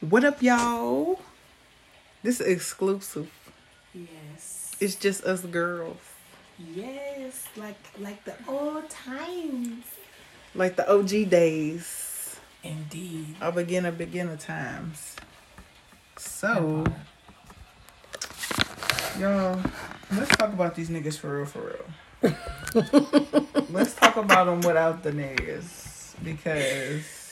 What up, y'all? This is exclusive. Yes. It's just us girls. Yes, like like the old times. Like the OG days Indeed. of beginner beginner times. So, y'all, let's talk about these niggas for real, for real. let's talk about them without the niggas. Because,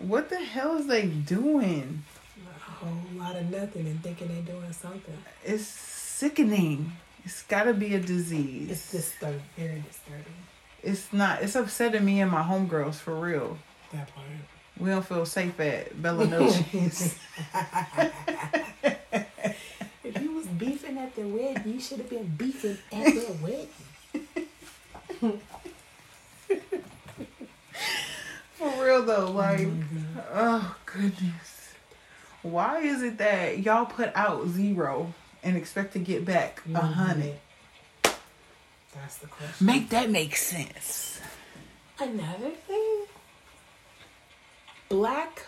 what the hell is they doing? A whole lot of nothing and thinking they're doing something. It's sickening. It's gotta be a disease. It's disturbing, very disturbing. It's not. It's upsetting me and my homegirls for real. That part. We don't feel safe at Bella Noche's. If you was beefing at the wedding, you should have been beefing at the wedding. for real though, like, mm-hmm. oh goodness. Why is it that y'all put out zero and expect to get back a mm-hmm. hundred? That's the question. Make that make sense. Another thing, black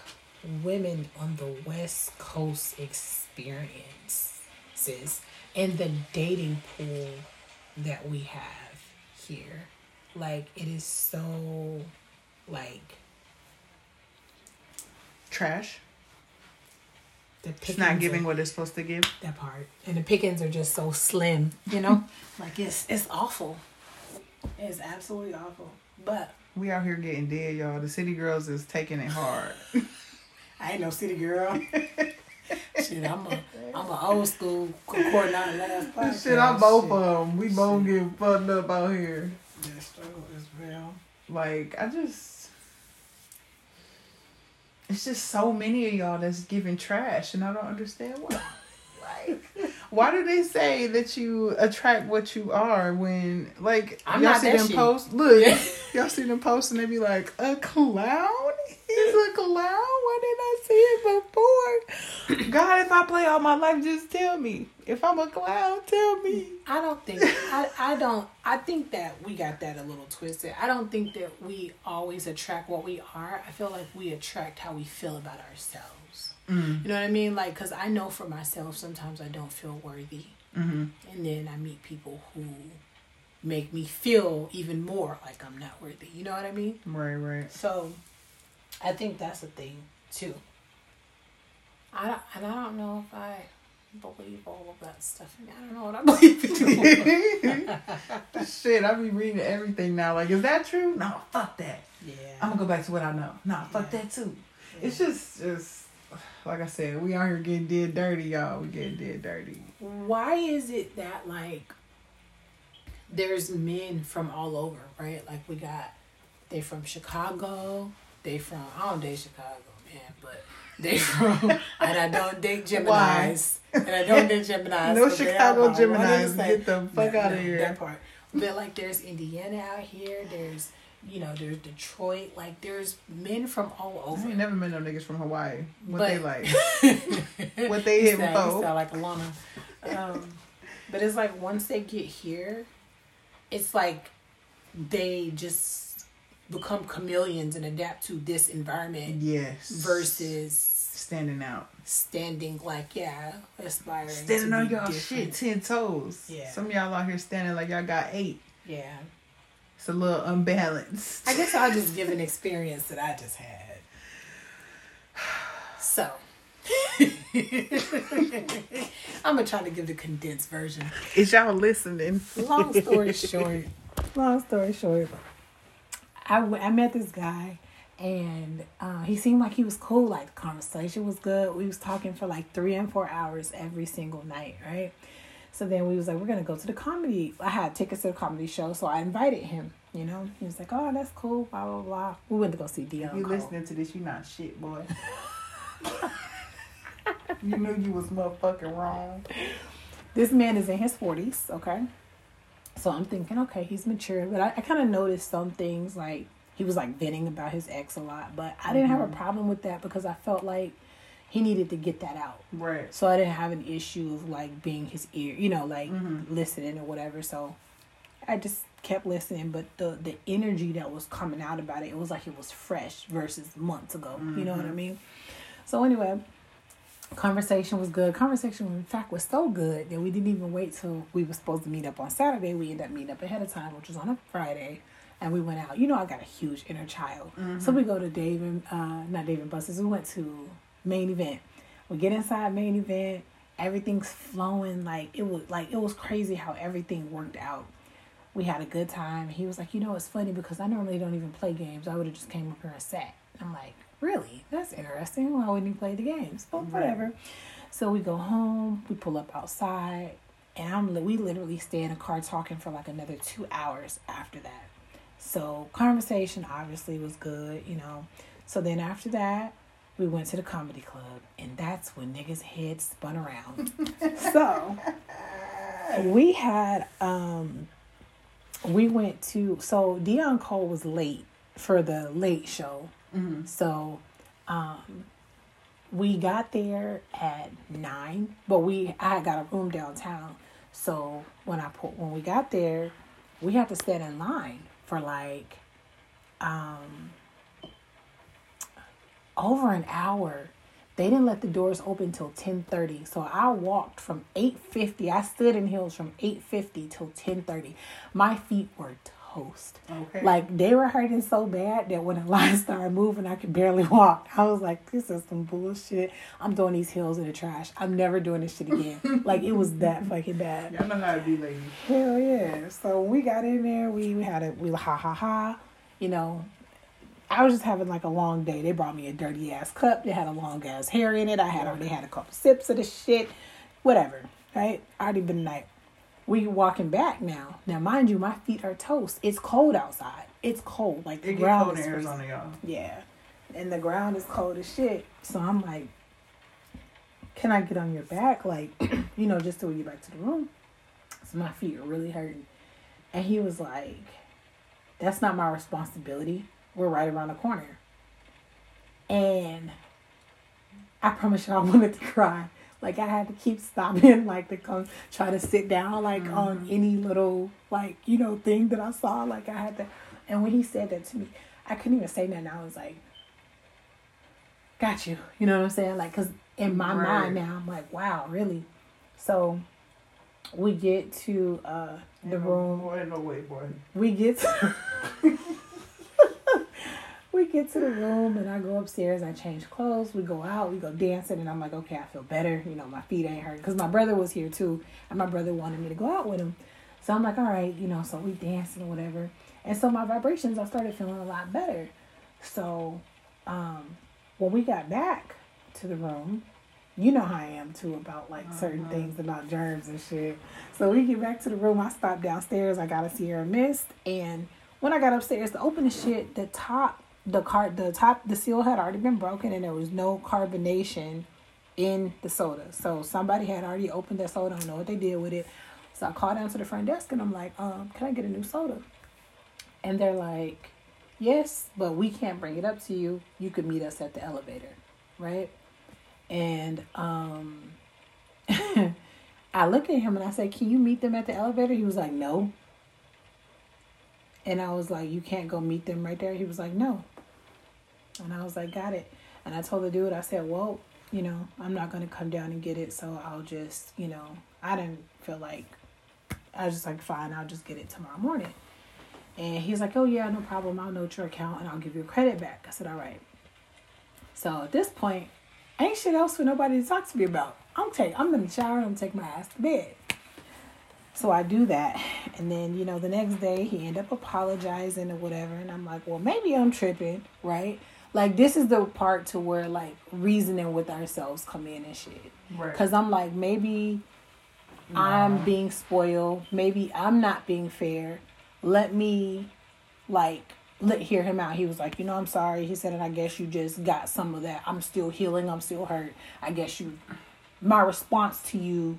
women on the West Coast experiences and the dating pool that we have here. Like, it is so, like, Trash. the It's not giving are- what it's supposed to give. that part. And the pickings are just so slim, you know? like, it's, it's awful. It's absolutely awful. But We out here getting dead, y'all. The city girls is taking it hard. I ain't no city girl. Shit, I'm a I'm a old school recording our last podcast. Shit, I'm both of them. We both get fucked up out here. The struggle is real. Like, I just. It's just so many of y'all that's giving trash, and I don't understand why. like, why do they say that you attract what you are when, like, I'm y'all not see them shit. posts? Look, y'all see them post, and they be like, a clown? A clown? Why didn't I see it before? God, if I play all my life, just tell me. If I'm a clown, tell me. I don't think I, I don't I think that we got that a little twisted. I don't think that we always attract what we are. I feel like we attract how we feel about ourselves. Mm. You know what I mean? Like, cause I know for myself, sometimes I don't feel worthy, Mm-hmm. and then I meet people who make me feel even more like I'm not worthy. You know what I mean? Right, right. So, I think that's a thing too. I don't, and I don't know if I believe all of that stuff. I don't know what I believe anymore. Shit, I be reading everything now. Like, is that true? No, fuck that. yeah. I'm gonna go back to what I know. Nah, fuck Yeah. that too. It's just, just like I said, we out here getting dead dirty, y'all. We getting dead dirty. Why is it that like there's men from all over, right? Like we got they from Chicago. They from I don't date Chicago, man, but they from and I don't date Gemini's. And I don't date Gemini's. No Chicago Geminis. Get the fuck No, of no, here. That part. But like there's Indiana out here, there's you know, there's Detroit, like there's men from all I over. ain't never met no niggas from Hawaii. What But- they like? what they hit for? sound like Alana. Um, but it's like once they get here, it's like they just become chameleons and adapt to this environment Yes. versus standing out. standing like yeah, aspiring. Standing to on y'all different. shit ten toes. Yeah. Some of y'all out here standing like y'all got eight. Yeah, It's a little unbalanced. I guess I'll just give an experience that I just had. So. I'm gonna try to give the condensed version. Is y'all listening? long story short, long story short, I, w- I met this guy and uh, he seemed like he was cool. Like the conversation was good. We was talking for like three and four hours every single night, right? So then we was like, we're gonna go to the comedy. I had tickets to the comedy show, so I invited him. You know, he was like, oh, that's cool. Blah blah blah. We went to go see Deon. You listening to this, you not shit, boy. you knew you was motherfucking wrong. this man is in his 40s okay so i'm thinking okay he's mature but i, I kind of noticed some things like he was like venting about his ex a lot but i didn't have a mm-hmm. problem with that because i felt like he needed to get that out. Right. so i didn't have an issue of like being his ear you know like mm-hmm. listening or whatever. So i just kept listening but the the energy that was coming out about it it was like it was fresh versus months ago you know what i mm-hmm. mean? So anyway, conversation was good. Conversation, in fact, was so good that we didn't even wait till we were supposed to meet up on Saturday. We ended up meeting up ahead of time, which was on a Friday, and we went out. You know, I got a huge inner child, so we go to Dave and uh, not Dave and Buster's. We went to main event. We get inside main event. Everything's flowing like it was like it was crazy how everything worked out. We had a good time. He was like, you know, it's funny because I normally don't even play games. I would have just came up here and sat. I'm like, really? That's interesting. Why wouldn't he play the games? But whatever. So we go home. We pull up outside, and I'm we literally stay in a car talking for like another two hours after that. So conversation obviously was good, you know. So then after that, we went to the comedy club, and that's when niggas' heads spun around. so we had um we went to so Deon Cole was late for the late show. So um we got there at nine, but we I got a room downtown. So when I put when we got there, we had to stand in line for like um over an hour. They didn't let the doors open till ten thirty. So I walked from eight fifty. I stood in heels from eight fifty till ten thirty. My feet were toast. Okay. Like they were hurting so bad that when the line started moving, I could barely walk. I was like, "This is some bullshit." I'm throwing these heels in the trash. I'm never doing this shit again. like it was that fucking bad. Y'all know how to be ladies. Hell yeah! So when we got in there, we, we had a we ha ha ha. You know, I was just having like a long day. They brought me a dirty ass cup. They had a long ass hair in it. I had already had a couple sips of the shit. Whatever. Right? I Already been night. We walking back now. Now, mind you, my feet are toast. It's cold outside. It's cold. Like the It ground cold in is. Arizona, y'all. Yeah. And the ground is cold as shit. So I'm like, can I get on your back? Like, you know, just till we get back to the room. So my feet are really hurting. And he was like, that's not my responsibility. We're right around the corner. And I promise you, I wanted to cry. Like I had to keep stopping, like to come try to sit down, like on any little, like you know, thing that I saw. Like I had to. And when he said that to me, I couldn't even say nothing. I was like, "Got you." You know what I'm saying? Like, cause in my Right. mind now, I'm like, "Wow, really?" So we get to uh the no- room Boy, no way, boy. we get to, get to the room and I go upstairs. I change clothes. We go out. We go dancing, and I'm like, okay, I feel better. You know, my feet ain't hurt because my brother was here too, and my brother wanted me to go out with him. So I'm like, all right, you know. So we dancing or whatever, and so my vibrations, I started feeling a lot better. So, um, when we got back to the room, you know how I am too about like certain things about germs and shit. So we get back to the room. I stopped downstairs. I got a Sierra Mist, and when I got upstairs to open the shit, the top, the card, the top, the seal had already been broken, and there was no carbonation in the soda. So somebody had already opened that soda. I don't know what they did with it. So I called down to the front desk, and I'm like, um, can I get a new soda? And they're like, yes, but we can't bring it up to you. You could meet us at the elevator, right? And um, I look at him and I say, Can you meet them at the elevator? He was like, No. And I was like, You can't go meet them right there? He was like, No. And I was like, Got it. And I told the dude, I said, Well, you know, I'm not going to come down and get it. So I'll just, you know, I didn't feel like, I was just like, Fine, I'll just get it tomorrow morning. And he's like, Oh, yeah, no problem. I'll note your account and I'll give you a credit back. I said, All right. So at this point, ain't shit else for nobody to talk to me about. I'm take I'm in the shower and I'm taking my ass to bed. So I do that. And then, you know, the next day he end up apologizing or whatever. And I'm like, well, maybe I'm tripping, right? Like this is the part to where like reasoning with ourselves come in and shit. Right. Cause I'm like, maybe I'm being spoiled. Maybe I'm not being fair. Let me like let hear him out. He was like, you know, I'm sorry. He said, and I guess you just got some of that. I'm still healing. I'm still hurt. I guess you. My response to you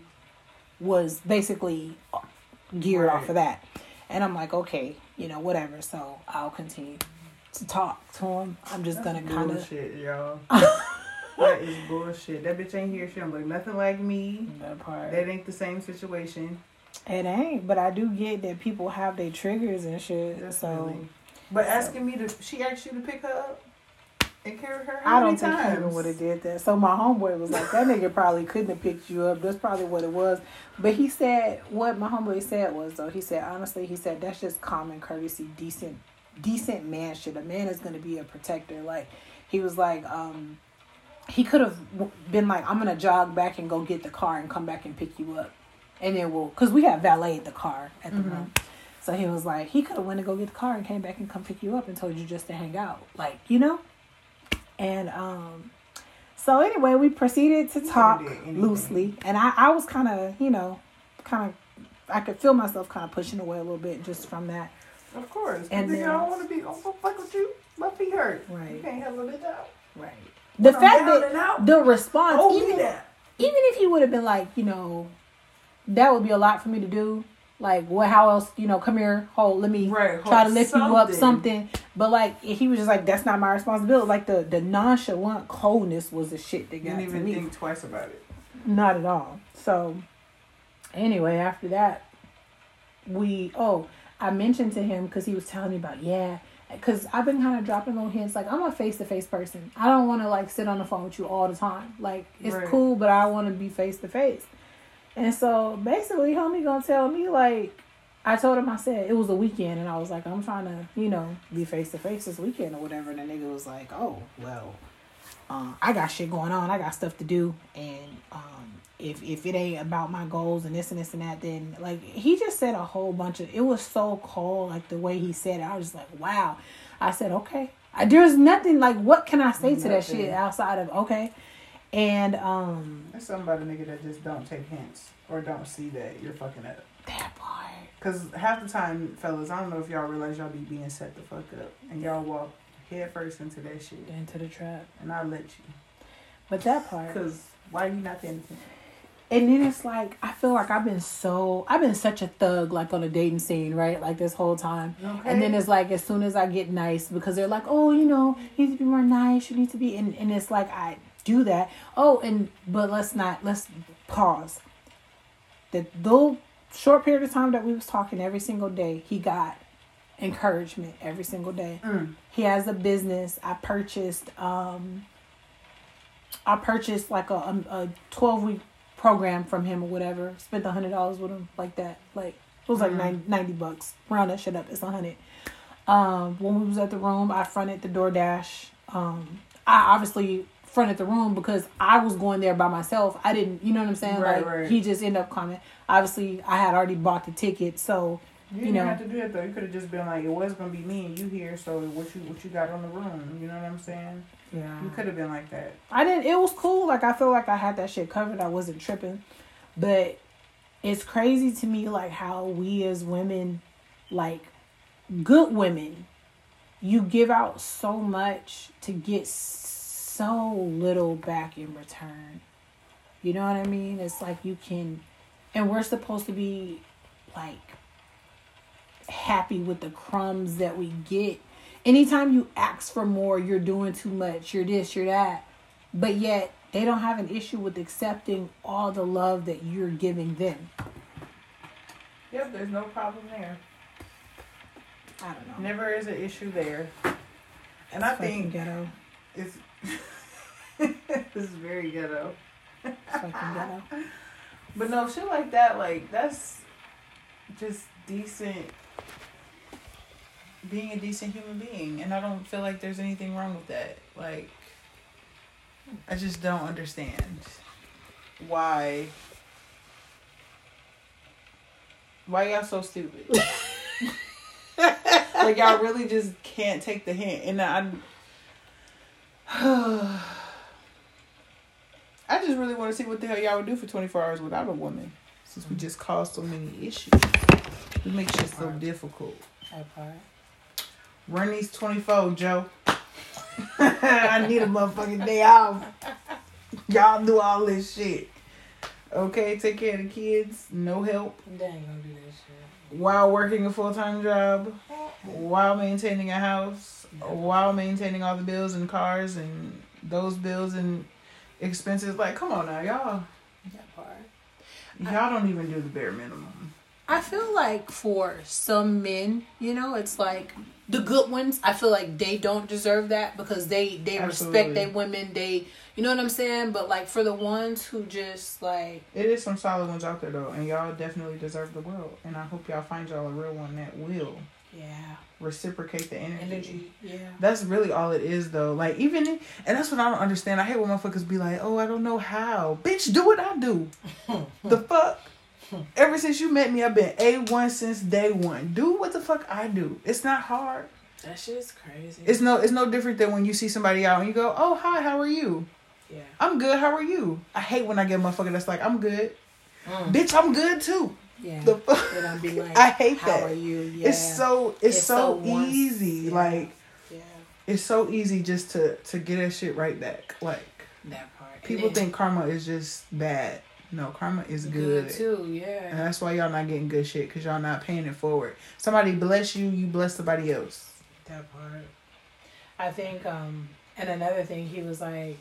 was basically geared off of that, and I'm like, okay, you know, whatever. So I'll continue to talk to him. I'm just gonna kind of. bullshit, y'all. that is bullshit. That bitch ain't here. She don't look nothing like me. That part. That ain't the same situation. It ain't, but I do get that people have their triggers and shit. So Definitely. But asking me to, she asked you to pick her up. and carried her. I don't think times? Kevin would have did that. So my homeboy was like, that nigga probably couldn't have picked you up. That's probably what it was. But he said what my homeboy said was though. He said honestly, he said that's just common courtesy, decent, decent man shit. A man is gonna be a protector. Like he was like, um, he could have been like, I'm gonna jog back and go get the car and come back and pick you up, and then we'll, cause we have valeted the car at the Mhm. room. So he was like, he could have went to go get the car and came back and come pick you up and told you just to hang out, like you know. And um, so anyway, we proceeded to talk loosely, and I, I was kind of, you know, kind of, I could feel myself kind of pushing away a little bit just from that. Of course. And then I don't want to be. Oh, oh, fuck with you. My feet hurt. Right. You can't have a bitch out. Right. The When fact that the response, oh, hold even, even if he would have been like, you know, that would be a lot for me to do. Like, what? How else? You know, come here, hold. Let me Right, try to lift you up, something. something. But like, he was just like, that's not my responsibility. Like the the nonchalant coldness was the shit that got Didn't to even me. think twice about it. Not at all. So, anyway, after that, we oh, I mentioned to him because he was telling me about yeah, because I've been kind of dropping little hints. Like I'm a face to face person. I don't want to like sit on the phone with you all the time. Like it's Right. cool, but I want to be face to face. And so basically, homie gonna tell me like. I told him I said it was a weekend and I was like I'm trying to you know be face to face this weekend or whatever and the nigga was like oh well um, I got shit going on. I got stuff to do, and um, if if it ain't about my goals and this and this and that, then like he just said a whole bunch of. It was so cold, like the way he said it. I was just like, wow. I said, okay. I, there's nothing like what can I say to that shit outside of okay, and um There's something about a nigga that just don't take hints or don't see that you're fucking up. that part. Cause half the time, fellas, I don't know if y'all realize y'all be being set the fuck up, and y'all walk head first into that shit, Into the trap, and I let you. but that part. Cause why are you not paying attention? And then it's like I feel like I've been so I've been such a thug like on a dating scene, right? Like this whole time. Okay. And then it's like as soon as I get nice because they're like, Oh, you know, you need to be more nice, you need to be and, and it's like I do that. Oh, and but let's not let's pause. The little short period of time that we was talking every single day, he got encouragement every single day. Mm. He has a business. I purchased um I purchased like a a, a twelve week program from him or whatever. Spent a hundred dollars with him like that. Like it was like Mhm. 90, 90 bucks. Round that shit up. It's a hundred. Um, when we was at the room, I fronted the DoorDash. Um, I obviously fronted the room because I was going there by myself. I didn't, you know what I'm saying? Right, like right. he just ended up coming. Obviously, I had already bought the ticket, so You You didn't know. have to do that though. You could have just been like, it was gonna be me and you here. So what you what you got on the room? You know what I'm saying? Yeah. You could have been like that. I didn't. It was cool. Like I feel like I had that shit covered. I wasn't tripping, but it's crazy to me like how we as women, like good women, you give out so much to get so little back in return. You know what I mean? It's like you can, and we're supposed to be like happy with the crumbs that we get. Anytime you ask for more, you're doing too much, you're this, you're that. But yet, they don't have an issue with accepting all the love that you're giving them. Yep, there's no problem there. I don't know. Never is an issue there. And I think ghetto. it's this is very ghetto. Fucking ghetto. But no, shit like that, like that's just decent being a decent human being. And I don't feel like there's anything wrong with that. Like I just don't understand why why y'all so stupid. like y'all really just can't take the hint. And I I just really want to see what the hell y'all would do for 24 hours without a woman. Since we just caused so many issues. We make shit so difficult. That part. Run these 24, Joe. I need a motherfucking day off. Y'all do all this shit. Okay, take care of the kids. No help. They ain't gonna do that shit. While working a full time job. While maintaining a house. While maintaining all the bills and cars and those bills and expenses. Like, come on now, y'all. That part. Y'all don't even do the bare minimum. I feel like for some men, you know, it's like the good ones. I feel like they don't deserve that because they they Absolutely. respect their women. They, you know what I'm saying. But like for the ones who just like It is some solid ones out there though, and y'all definitely deserve the world. And I hope y'all find y'all a real one that will yeah reciprocate the energy. energy, yeah. That's really all it is though. Like even and that's what I don't understand. I hate when motherfuckers be like, "Oh, I don't know how." Bitch, do what I do. the fuck. Ever since you met me, I've been a one since day one. Do what the fuck I do. It's not hard. That shit's crazy. It's no. It's no different than when you see somebody out and you go, "Oh, hi, how are you?" yeah. I'm good. How are you? I hate when I get a motherfucker that's like, "I'm good." Mm. Bitch, I'm good too. Yeah. The fuck. Then I'd be like, I hate How that. are you? Yeah. It's so. It's, It's so, so easy. yeah. Like yeah. it's so easy just to to get that shit right back. Like That part. People then think karma is just bad. No, karma is good. too. Yeah. And that's why y'all not getting good shit because y'all not paying it forward. Somebody bless you, you bless somebody else. That part. I think, um, and another thing, he was like,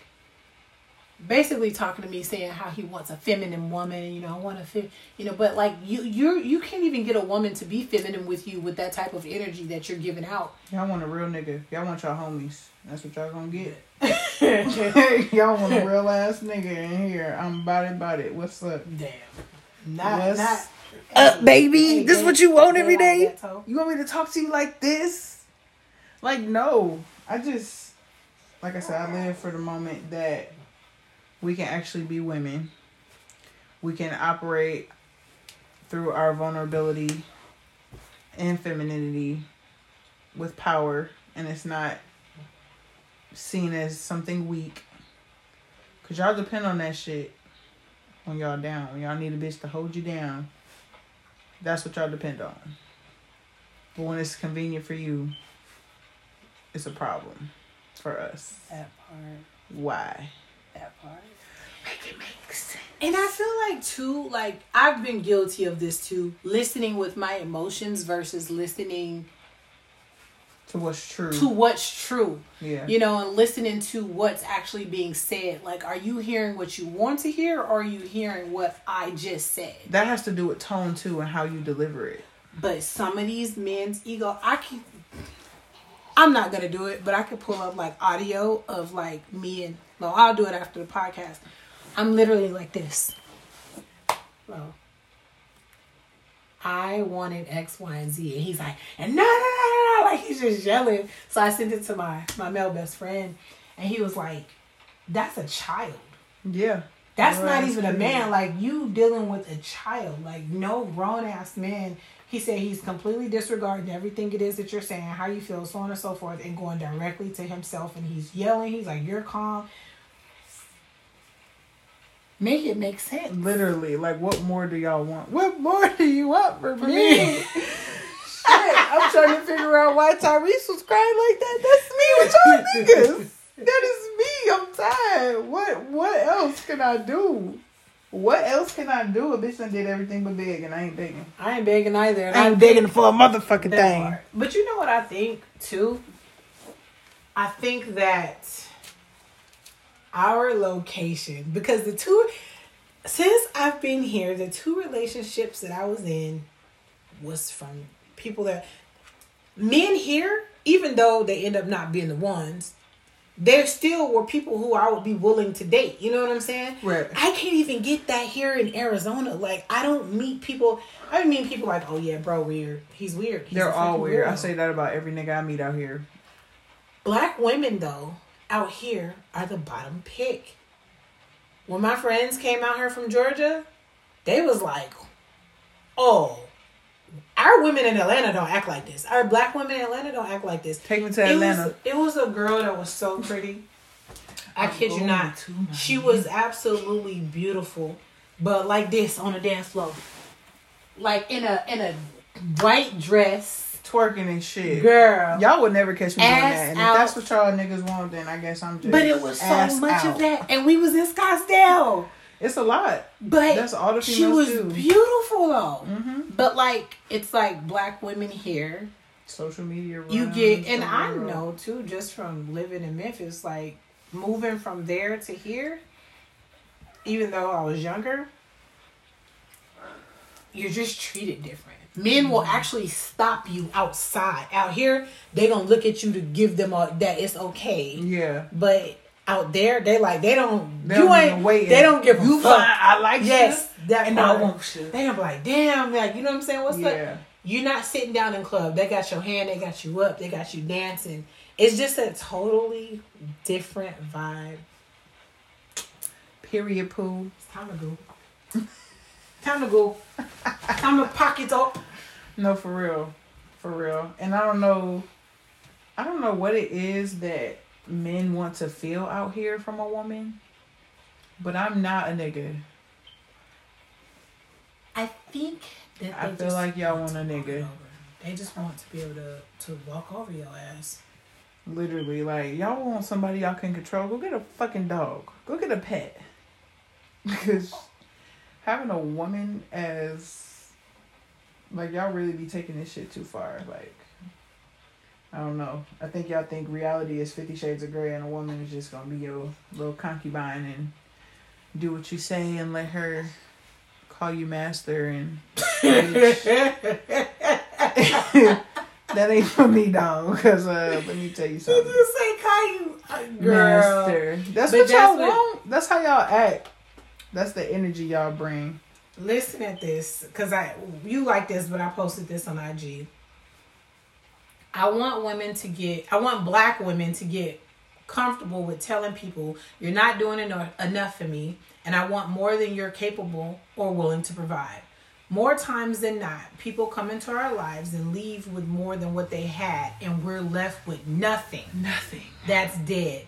basically talking to me, saying how he wants a feminine woman. You know, I want a fem, you know, but like you, you, you can't even get a woman to be feminine with you with that type of energy that you're giving out. Y'all want a real nigga. Y'all want y'all homies. That's what y'all gonna get. y'all want a real ass nigga in here. I'm about it, about it. What's up? Damn. Not, What's not. up, baby? Hey, this hey, what you want every day like day? that, toe. You want me to talk to you like this? Like, no. I just, like I said, I live for the moment that we can actually be women. We can operate through our vulnerability and femininity with power, and it's not seen as something weak. Cause y'all depend on that shit when y'all down. When y'all need a bitch to hold you down, that's what y'all depend on. But when it's convenient for you, it's a problem for us. That part. Why? That part. Make it make sense. And I feel like too, like I've been guilty of this too, listening with my emotions versus listening To what's true. to what's true. yeah. You know, and listening to what's actually being said. Like, are you hearing what you want to hear or are you hearing what I just said? That has to do with tone too and how you deliver it. But some of these men's ego, I can I'm not gonna do it, but I could pull up like audio of like me and well, I'll do it after the podcast. I'm literally like this. Well, I wanted X, Y, and Z, and he's like, and no, no, no, no, like he's just yelling. So I sent it to my my male best friend, and he was like, "That's a child. Yeah. That's not even a man. Like you dealing with a child. Like no grown ass man." He said he's completely disregarding everything it is that you're saying, how you feel, so on and so forth, and going directly to himself. And he's yelling. He's like, "You're calm." Make it make sense. Literally, like, what more do y'all want? What more do you want from me? Shit, I'm trying to figure out why Tyrese was crying like that. That's me with y'all niggas. That is me. I'm tired. What What else can I do? What else can I do? A bitch done did everything but beg, and I ain't begging. I ain't begging either. and I ain't begging for a motherfucking thing. part. But you know what I think too? I think that our location, because the two, since I've been here, the two relationships that I was in was from people that men here, even though they end up not being the ones, there still were people who I would be willing to date. You know what I'm saying? Right. I can't even get that here in Arizona. Like I don't meet people. I mean people like, oh yeah, bro, weird. He's weird. He's They're all freaking weird. I say that about every nigga I meet out here. Black women though, out here are the bottom pick. When my friends came out here from Georgia, they was like, "Oh, our women in Atlanta don't act like this. Our black women in Atlanta don't act like this." Take me to It Atlanta. was, it was a girl that was so pretty. I I'm kid you not. She was absolutely beautiful, but like this on the dance floor, like in a in a white dress, Twerking and shit. girl. Y'all would never catch me doing that. And out. if that's what y'all niggas want, then I guess I'm just. But it was so much out. of that, and we was in Scottsdale. It's a lot. But That's all the she females was do. beautiful though. Mm-hmm. But like, it's like black women here. Social media. You get, and I world. know too, just from living in Memphis, like moving from there to here. Even though I was younger, you're just treated different. Men will actually stop you outside. Out here, they gonna look at you to give them a, that it's okay. Yeah. But out there, they like they don't. They you don't ain't. wait They don't give You fuck. fine, I like yes, that and I part. want you. They be like, damn, like you know what I'm saying? What's Yeah. up? You're not sitting down in club. They got your hand. They got you up. They got you dancing. It's just a totally different vibe. Period poo. It's time to go. time to go. time to pocket up. No, for real. For real. And I don't know I don't know what it is that men want to feel out here from a woman. But I'm not a nigga. I think that I they feel just like y'all want want a nigga. They just want to be able to to walk over your ass. Literally, like y'all want somebody y'all can control. Go get a fucking dog. Go get a pet. Because having a woman as like y'all really be taking this shit too far. Like I don't know. I think y'all think reality is Fifty Shades of Grey, and a woman is just gonna be your little concubine and do what you say and let her call you master and that ain't for me, dog. Because uh, let me tell you something. you just say Caillou? Uh, Girl. Master. That's But what that's y'all what- want. That's how y'all act. That's the energy y'all bring. Listen at this, cause I you like this, but I posted this on IG. I want women to get, I want black women to get comfortable with telling people you're not doing enough, enough for me, and I want more than you're capable or willing to provide. More times than not, people come into our lives and leave with more than what they had, and we're left with nothing Nothing. that's dead.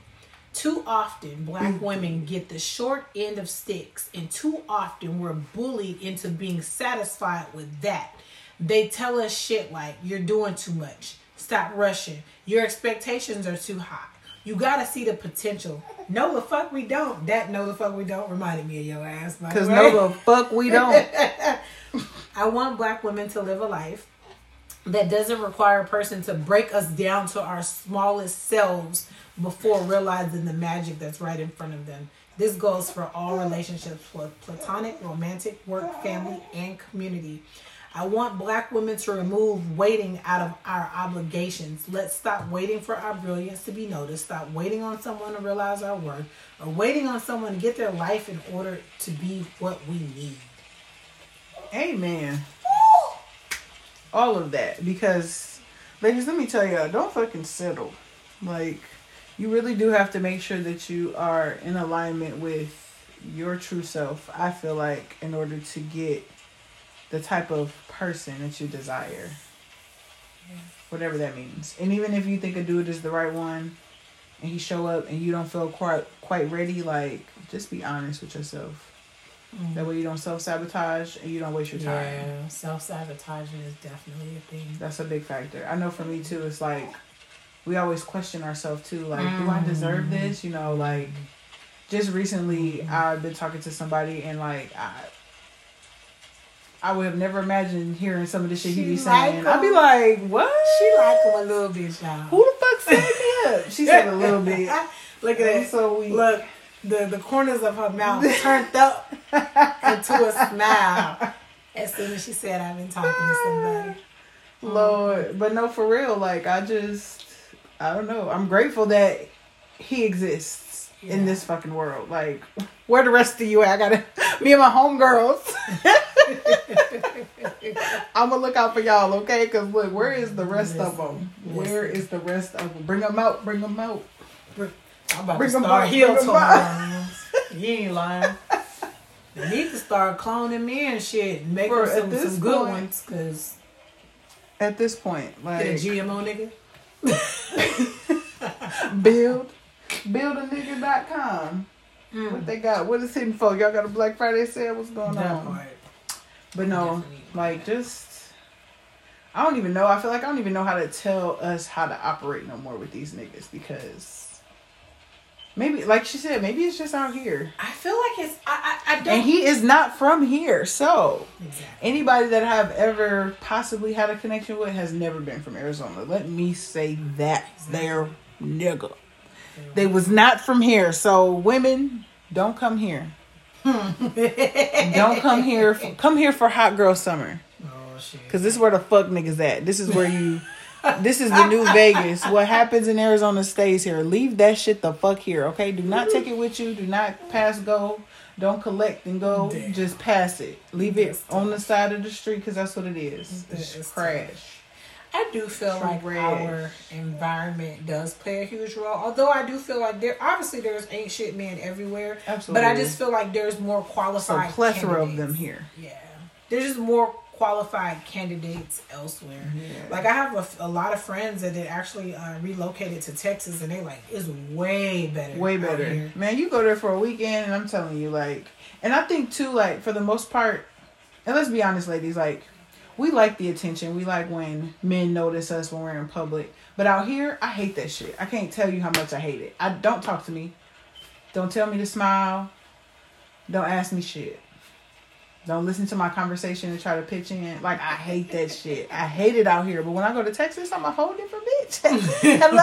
Too often, black mm-hmm. women get the short end of sticks, and too often we're bullied into being satisfied with that. They tell us shit like, You're doing too much. Stop rushing. Your expectations are too high. You gotta see the potential. No, the fuck we don't. That no, the fuck we don't reminded me of your ass. Because no, the fuck we don't. I want black women to live a life that doesn't require a person to break us down to our smallest selves before realizing the magic that's right in front of them. This goes for all relationships, pl- platonic, romantic, work, family, and community. I want black women to remove waiting out of our obligations. Let's stop waiting for our brilliance to be noticed. Stop waiting on someone to realize our worth or waiting on someone to get their life in order to be what we need. Amen. All of that. Because, ladies, let me tell y'all, don't fucking settle. Like, you really do have to make sure that you are in alignment with your true self, I feel like, in order to get the type of person that you desire. Whatever that means. And even if you think a dude is the right one and he show up and you don't feel quite quite ready, like just be honest with yourself. That way you don't self sabotage and you don't waste your time. Yeah, self sabotaging is definitely a thing. That's a big factor. I know for me too, it's like we always question ourselves too. Like, do I deserve mm-hmm. this? You know, like just recently I've been talking to somebody and like I I would have never imagined hearing some of the shit he be She like saying. I'd be like, what? She like him a little bit, y'all. Who the fuck me up? She said a little bit. Look at that. so we Look, the the corners of her mouth turned up into a smile as soon as she said, "I've been talking to somebody." Lord, but no, for real. Like I just, I don't know. I'm grateful that he exists in this fucking world. Like, where the rest of you at? I gotta, me and my homegirls. I'm gonna look out for y'all, okay? Cause look, where is the rest of them? Where is the rest of them? Bring them out. Bring them out. I'm about Bring to start heel tones. You ain't lying. They need to start cloning me and shit. and Make at some, some good point- ones. Cause At this point, get a like GMO nigga. build, buildanigga.com. What hmm. they got? What is hidden for? Y'all got a Black Friday sale? What's going That on? part. But no, like just I don't even know. I feel like I don't even know how to tell us how to operate no more with these niggas because maybe like she said, maybe it's just out here. I feel like it's. I. I, I don't. And he is not from here. So exactly. anybody that I've ever possibly had a connection with has never been from Arizona. Let me say that they're nigga. They was not from here. So women, don't come here. Don't come here. For, come here for hot girl summer. Oh shit. Cause this is where the fuck niggas at. This is where you. This is the new Vegas. What happens in Arizona stays here. Leave that shit the fuck here, okay? Do not take it with you. Do not pass go. Don't collect and go. Damn. Just pass it. Leave it That's on the side of the street because that's what it is. That It's is crash. I do feel like Trash. our environment does play a huge role. Although I do feel like there obviously there's ain't shit men everywhere. Absolutely. But I just feel like there's more a qualified plethora of them here. Yeah. There's just more qualified candidates elsewhere. Yeah. Like I have a lot of friends that actually uh, relocated to Texas and they like it's way better. Way better. Man, you go there for a weekend and I'm telling you, like and I think too, like, for the most part, and let's be honest, ladies, like, we like the attention. We like when men notice us when we're in public. But out here, I hate that shit. I can't tell you how much I hate it. I don't talk to me. Don't tell me to smile. Don't ask me shit. Don't listen to my conversation and try to pitch in. Like I hate that shit. I hate it out here. But when I go to Texas, I'm a whole different bitch. Hello.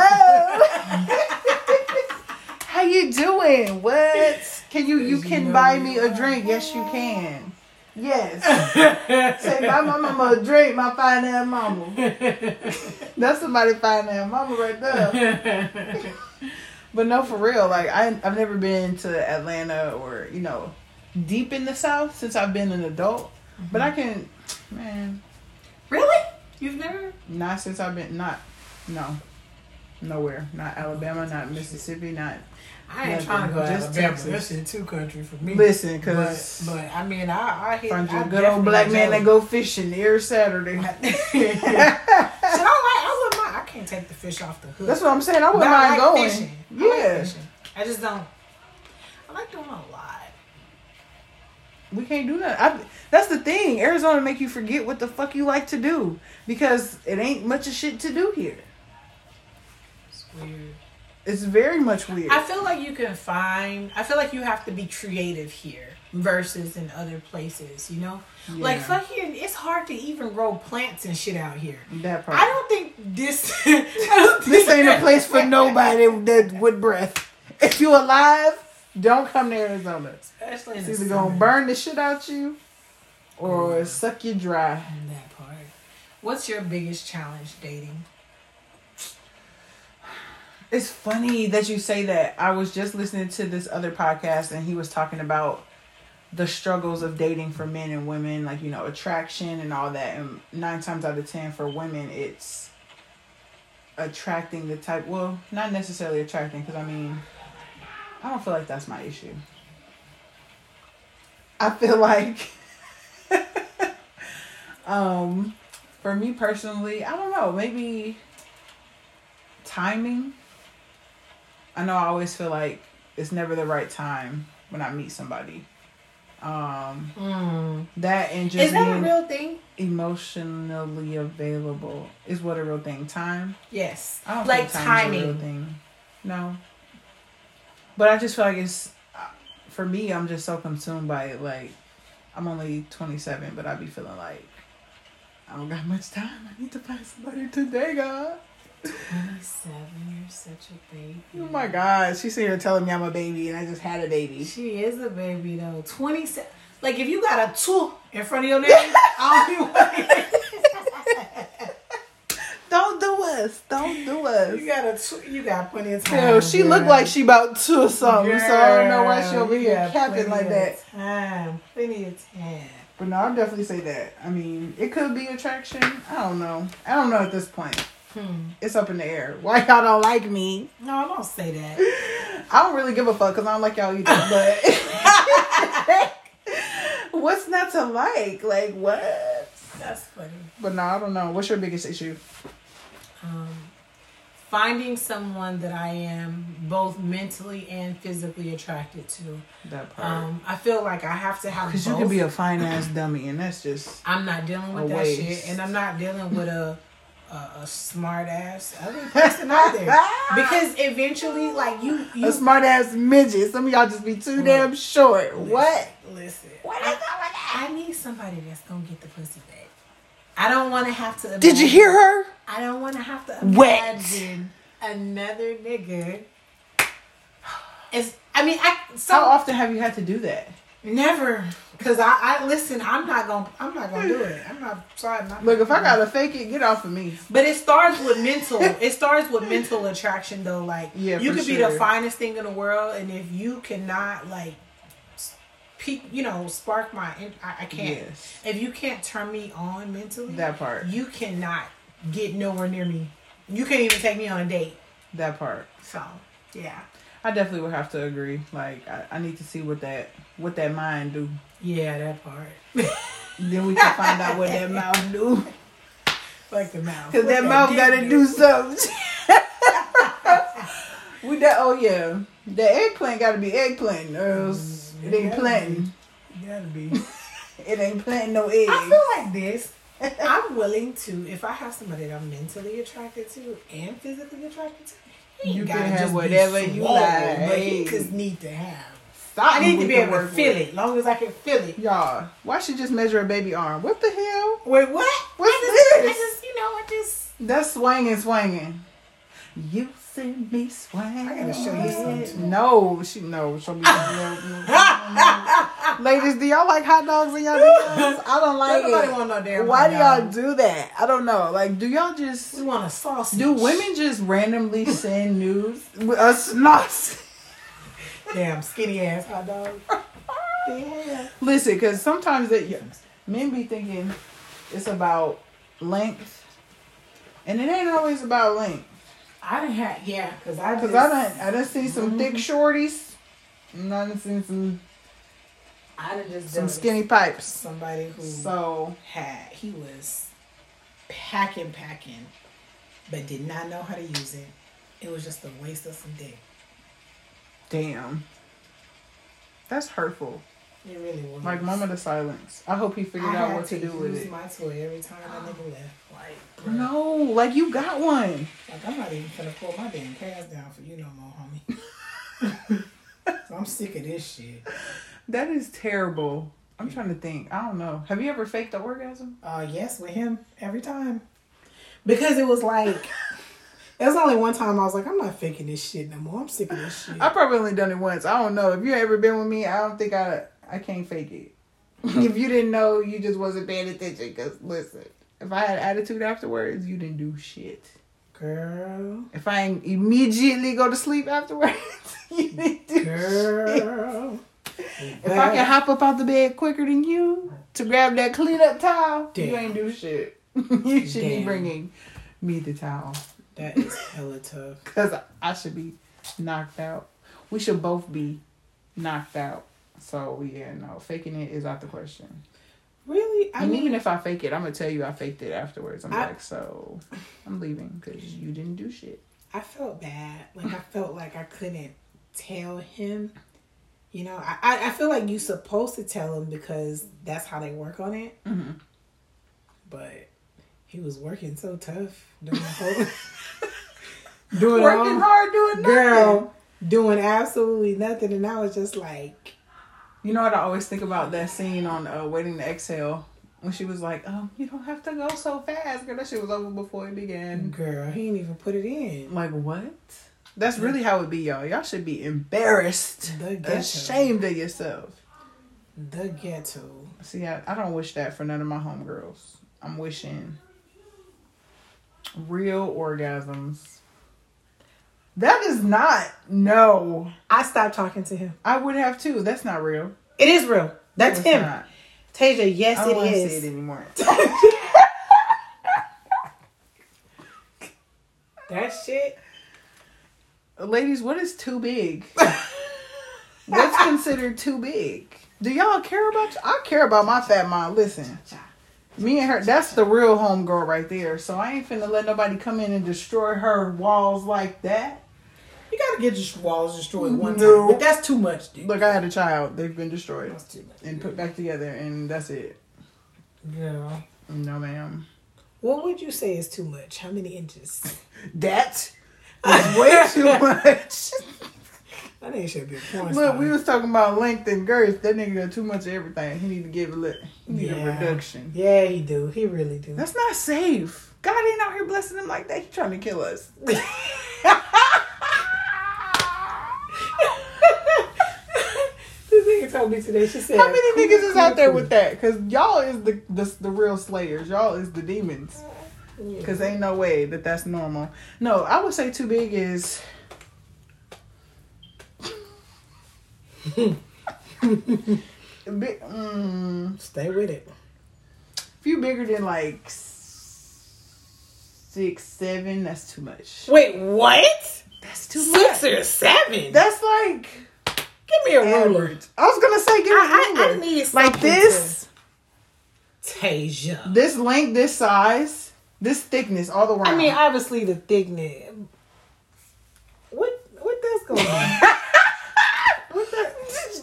How you doing? What? Can you you can buy me a drink? Yes, you can. Yes. Say buy my mama a drink, my fine ass mama. That's somebody fine ass mama right there. But no, for real, like I I've never been to Atlanta or you know deep in the South since I've been an adult. But mm-hmm. I can, man, Really? You've never? not since I've been not, no, nowhere. Not Alabama, not Mississippi, not. I ain't Nothing. trying to go Just Alabama. Texas. That's in two country for me. Listen, cause but I mean, I I hit. find you I a good old black man that go. fishing every Saturday. Shit, I like. I wouldn't mind. I can't take the fish off the hook. That's what I'm saying. I wouldn't mind like going. fishing. I like Yeah, fishing. I just don't. I like doing a lot. We can't do that. I, that's the thing. Arizona make you forget what the fuck you like to do because it ain't much of shit to do here. It's weird. It's very much weird. I feel like you can find. I feel like you have to be creative here versus in other places. You know, like Yeah. fucking. It's hard to even grow plants and shit out here. that part. I don't think this. Don't this ain't a place for nobody that with breath. If you alive, don't come to Arizona. Especially in It's either summer. gonna burn the shit out you or suck you dry. That part. What's your biggest challenge dating? It's funny that you say that. I was just listening to this other podcast and he was talking about the struggles of dating for men and women, like, you know, attraction and all that. And nine times out of ten for women, it's attracting the type, well, not necessarily attracting, because I mean, I don't feel like that's my issue. I feel like, um, for me personally, I don't know, maybe timing. I know I always feel like it's never the right time when I meet somebody. Um, that and just Is that a real thing? emotionally available is what a real thing. Time. Yes. I don't like think time's a real timing. thing. No. But I just feel like it's uh, for me. I'm just so consumed by it. Like I'm only 27, but I be feeling like I don't got much time. I need to find somebody today, God. 27, you're such a baby. Oh my God, she's sitting here telling me I'm a baby and I just had a baby. She is a baby though. 27. Like if you got a two in front of your name, I'll be do us. Don't do don't you got a. You got plenty of time. Hell, she girl. looked like she about two or something, so I don't know why she Girl, over here capping like of that. Time, plenty of time. But no, I'll definitely say that. I mean, it could be attraction. I don't know. I don't know at this point. Hmm. It's up in the air. Why y'all don't like me? No, I don't say that. I don't really give a fuck because I don't like y'all either. But what's not to like? Like what? That's funny. But no, I don't know. What's your biggest issue? Um, finding someone that I am both mentally and physically attracted to. That part. Um, I feel like I have to have Because you can be a fine ass dummy, and that's just I'm not dealing with that waste. shit, and I'm not dealing with a a, a smart ass other person either. Because eventually, like you, you a smart ass midget. Some of y'all just be too damn short. What? Listen, What is I, up with that? I need somebody that's gonna get the pussy back. I don't want to have to. Did you hear her? I don't want to have to Wet. imagine another nigga. It's. I mean, I. So How often have you had to do that? Never, cause I, I listen. I'm not gonna. I'm not gonna do it. I'm not sorry. I'm not Look, if I gotta fake it, get off of me. But it starts with mental. it starts with mental attraction, though. Like Yeah, you could be the finest thing in the world, and if you cannot like, peak, you know, spark my. I, I can't. Yes. If you can't turn me on mentally, That part. you cannot get nowhere near me. You can't even take me on a date. That part. So yeah, I definitely would have to agree. Like I, I need to see what that what that mind do. yeah, that part. Then we can find out what that mouth do. like the mouth. Cause What that mouth gotta do something. we that oh yeah. The eggplant gotta be eggplant or else it ain't gotta planting. Gotta be. It ain't planting no eggs. I feel like this. I'm willing to, if I have somebody that I'm mentally attracted to and physically attracted to, You can gotta have just be whatever you like. But he just need to have. I need to be able to feel with. it, long as I can feel it. Y'all, why she just measure a baby arm? What the hell? Wait, what? What's I just, I this? just, you know, I just. That's swinging, swinging. You send me. I gotta show you something. No, she no. Show me. Ladies, do y'all like hot dogs in y'all? I don't like Nobody it. want no damn Why do y'all do that? I don't know. Like, do y'all just We want a sausage. do women just randomly send nudes? A not. Damn skinny ass hot dog. yeah. Listen, because sometimes that men be thinking it's about length, and it ain't always about length. I didn't have, yeah, because I Cause just, I done I done see some thick Mm-hmm. shorties, and I done seen some I done just some skinny pipes. somebody who So had he was packing packing but did not know how to use it it was just a waste of some dick damn, that's hurtful. It really was Like moment of silence. I hope he figured I out what to do with it. my toy every time that nigga left like. No, like you got one. like I'm not even gonna pull my damn pants down for you no more homie so I'm sick of this shit That is terrible. I'm trying to think. I don't know. Have you ever faked an orgasm? uh yes with him every time because it was like it was only one time I was like I'm not faking this shit no more I'm sick of this shit I probably only done it once. I don't know. If you ever been with me, I don't think I I can't fake it. if you didn't know, you just wasn't paying attention. Cause listen, if I had attitude afterwards, you didn't do shit. girl If I immediately go to sleep afterwards, you didn't do shit. Girl. If I can hop up out the bed quicker than you to grab that clean up towel, you ain't do shit. you should be bringing me the towel. That is hella tough. Because I should be knocked out. We should both be knocked out. So, yeah, no, faking it is out the question. Really? I and mean, even if I fake it, I'm going to tell you I faked it afterwards. I'm I- like, so I'm leaving because you didn't do shit. I felt bad. Like I felt like I couldn't tell him. You know, I, I feel like you're supposed to tell him because that's how they work on it. Mhm. But he was working so tough doing the whole doing Working all, hard doing nothing. girl doing absolutely nothing, and I was just like, You know what I always think about that scene on uh, Waiting to Exhale when she was like, "Um, you don't have to go so fast, girl. That shit was over before it began." girl, he didn't even put it in. Like what? That's really how it be, y'all. Y'all should be embarrassed, The ashamed of yourself. The ghetto. See, I, I don't wish that for none of my homegirls. I'm wishing real orgasms. That is not no. I stopped talking to him. I would have too. That's not real. It is real. That's It's him. not. Tasia, yes, I don't it want to is. see it anymore. That shit. Ladies, what is too big? What's considered too big? Do y'all care about? I care about my fat mom. Listen, me and her. That's the real homegirl right there. So I ain't finna let nobody come in and destroy her walls like that. You gotta get your walls destroyed one No. time, but that's too much, dude. Look, I had a child. They've been destroyed That's too much. and put back together, and that's it. Girl, No, ma'am. what would you say is too much? How many inches? That is way too much. That nigga should be a porn Look, star. we was talking about length and girth. That nigga got too much of everything. He need to give a he need a Yeah. reduction. Yeah, he do. He really do. That's not safe. God ain't out here blessing him like that. He trying to kill us. this nigga lady told me today. She said, How many "Cool, niggas is cool, out there with that? Cause y'all is the, the the real slayers. Y'all is the demons. Yeah. Cause ain't no way that that's normal. No, I would say too big is. Big, mm, Stay with it. if you bigger than like six, seven, that's too much. Wait, what? That's too Six much. or seven? That's like Give me a ruler. I was gonna say give me a I, I, I ruler. i need like this, to- Tasia. this length, this size, this thickness, all the way. I mean, obviously the thickness. What what that's going on? what that?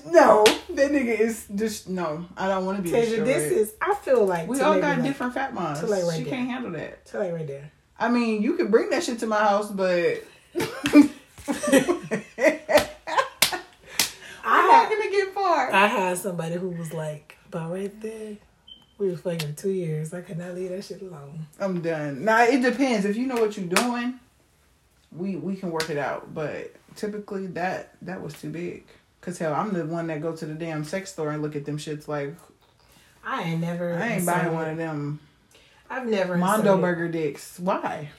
no, that nigga is just no. I don't want to be. Tasia, this is. I feel like We all got like- different fat moms. like right she there. can't handle that. Like right there. I mean, you could bring that shit to my house, but I not had, get far. I had somebody who was like, but right there, we were fucking two years. I could not leave that shit alone. I'm done. Now it depends. If you know what you're doing, we we can work it out. But typically that that was too big. Cause hell, I'm the one that go to the damn sex store and look at them shits like I ain't never. I ain't buying one of them I've never Mondo inserted- burger dicks. Why?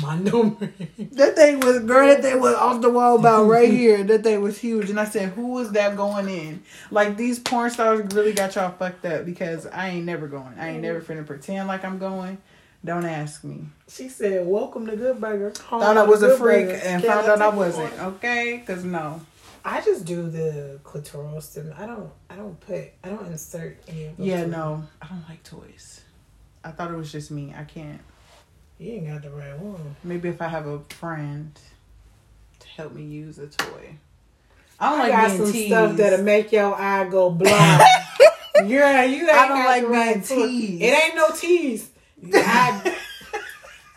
Mondo burger. That thing was girl. That thing was off the wall about right here. That thing was huge, and I said, "Who was that going in?" Like these porn stars really got y'all fucked up because I ain't never going. I ain't never finna pretend like I'm going. Don't ask me. She said, "Welcome to Good Burger." Home Thought I was a freak Burger. and Can found out I wasn't. one? Okay, cause no. I just do the clitoral stim. I don't. I don't put. I don't insert any. Of those Yeah, in. no. I don't like toys. I thought it was just me. I can't. You ain't got the right one. Maybe if I have a friend to help me use a toy. I don't I like got being some teased. stuff that'll make your eye go blind. yeah, you ain't I don't like right being foot. teased. It ain't no tease. I,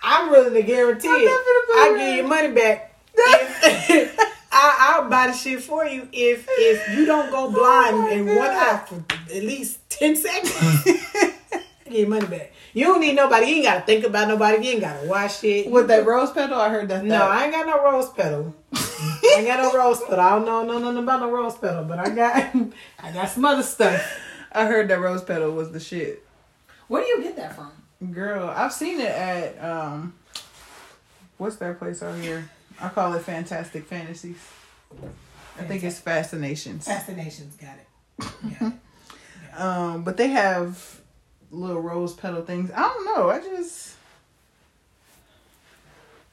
I'm willing to guarantee I'm it. I give you money back. If- I, I'll buy the shit for you if if you don't go oh blind Oh in one eye for at least ten seconds. I give you money back. You don't need nobody. You ain't gotta think about nobody. You ain't gotta wash it. With that rose petal, I heard that. No, I ain't got no rose petal. I ain't got no rose petal. I don't know no nothing about no rose petal, but I got I got some other stuff. I heard that rose petal was the shit. Where do you get that from? Girl, I've seen it at um, what's that place out here? I call it Fantastic Fantasies. I think it's Fascinations. Fascinations got it. Got it. Um, but they have little rose petal things. I don't know. I just,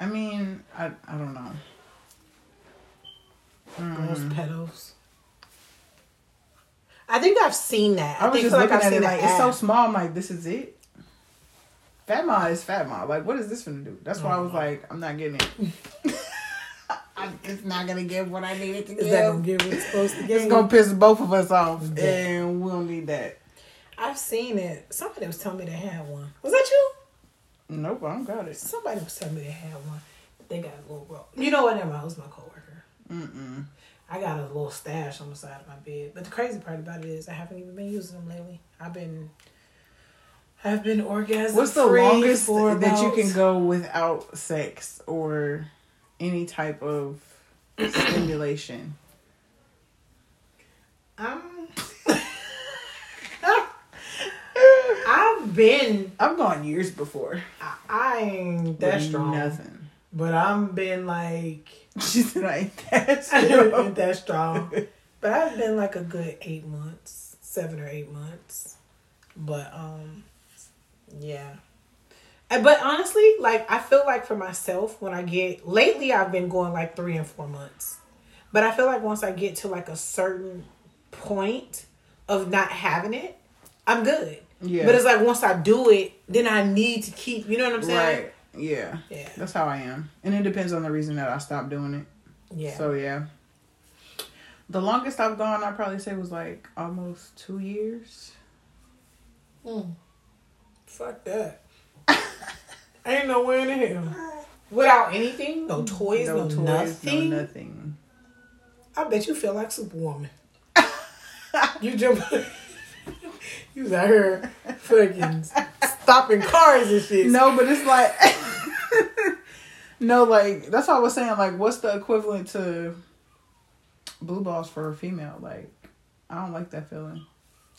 I mean, I I don't know. Mm. Rose petals. I think I've seen that. I was think just looking at it like it's so small. I'm like, this is it. Fat Ma is Fat Ma. Like, what is this gonna do? That's why I was Oh. like, I'm not getting it. I- it's not gonna give what I needed to Is that gonna give what it's supposed to It's gonna piss both of us off, Yeah. and we don't need that. I've seen it. Somebody was telling me they had one. Was that you? Nope, I don't got it. Somebody was telling me they had one. They got a little roll. You know what? Never mind. It was my coworker. Mm-mm. I got a little stash on the side of my bed. But the crazy part about it is I haven't even been using them lately. I've been I've been orgasm. What's the longest for that you can go without sex or any type of stimulation? I'm I've been I've gone years before. I, I ain't that with strong. Nothing. But I'm been like She said I ain't that I strong. ain't that strong. But I've been like a good eight months, seven or eight months. But um, yeah. But honestly, like I feel like for myself, when I get lately, I've been going like three and four months. But I feel like once I get to like a certain point of not having it, I'm good. Yeah. But it's like once I do it, then I need to keep. You know what I'm saying? Right. Yeah. Yeah. That's how I am. And it depends on the reason that I stopped doing it. Yeah. So yeah. The longest I've gone, I'd probably say was like almost two years. Mm. Fuck that. Ain't nowhere in the hell. Without anything, no toys, no, toys, nothing. no nothing. I bet you feel like Superwoman. you jump. you was out here fucking stopping cars and shit. No, but it's like No, like that's what I was saying, like what's the equivalent to blue balls for a female? Like I don't like that feeling.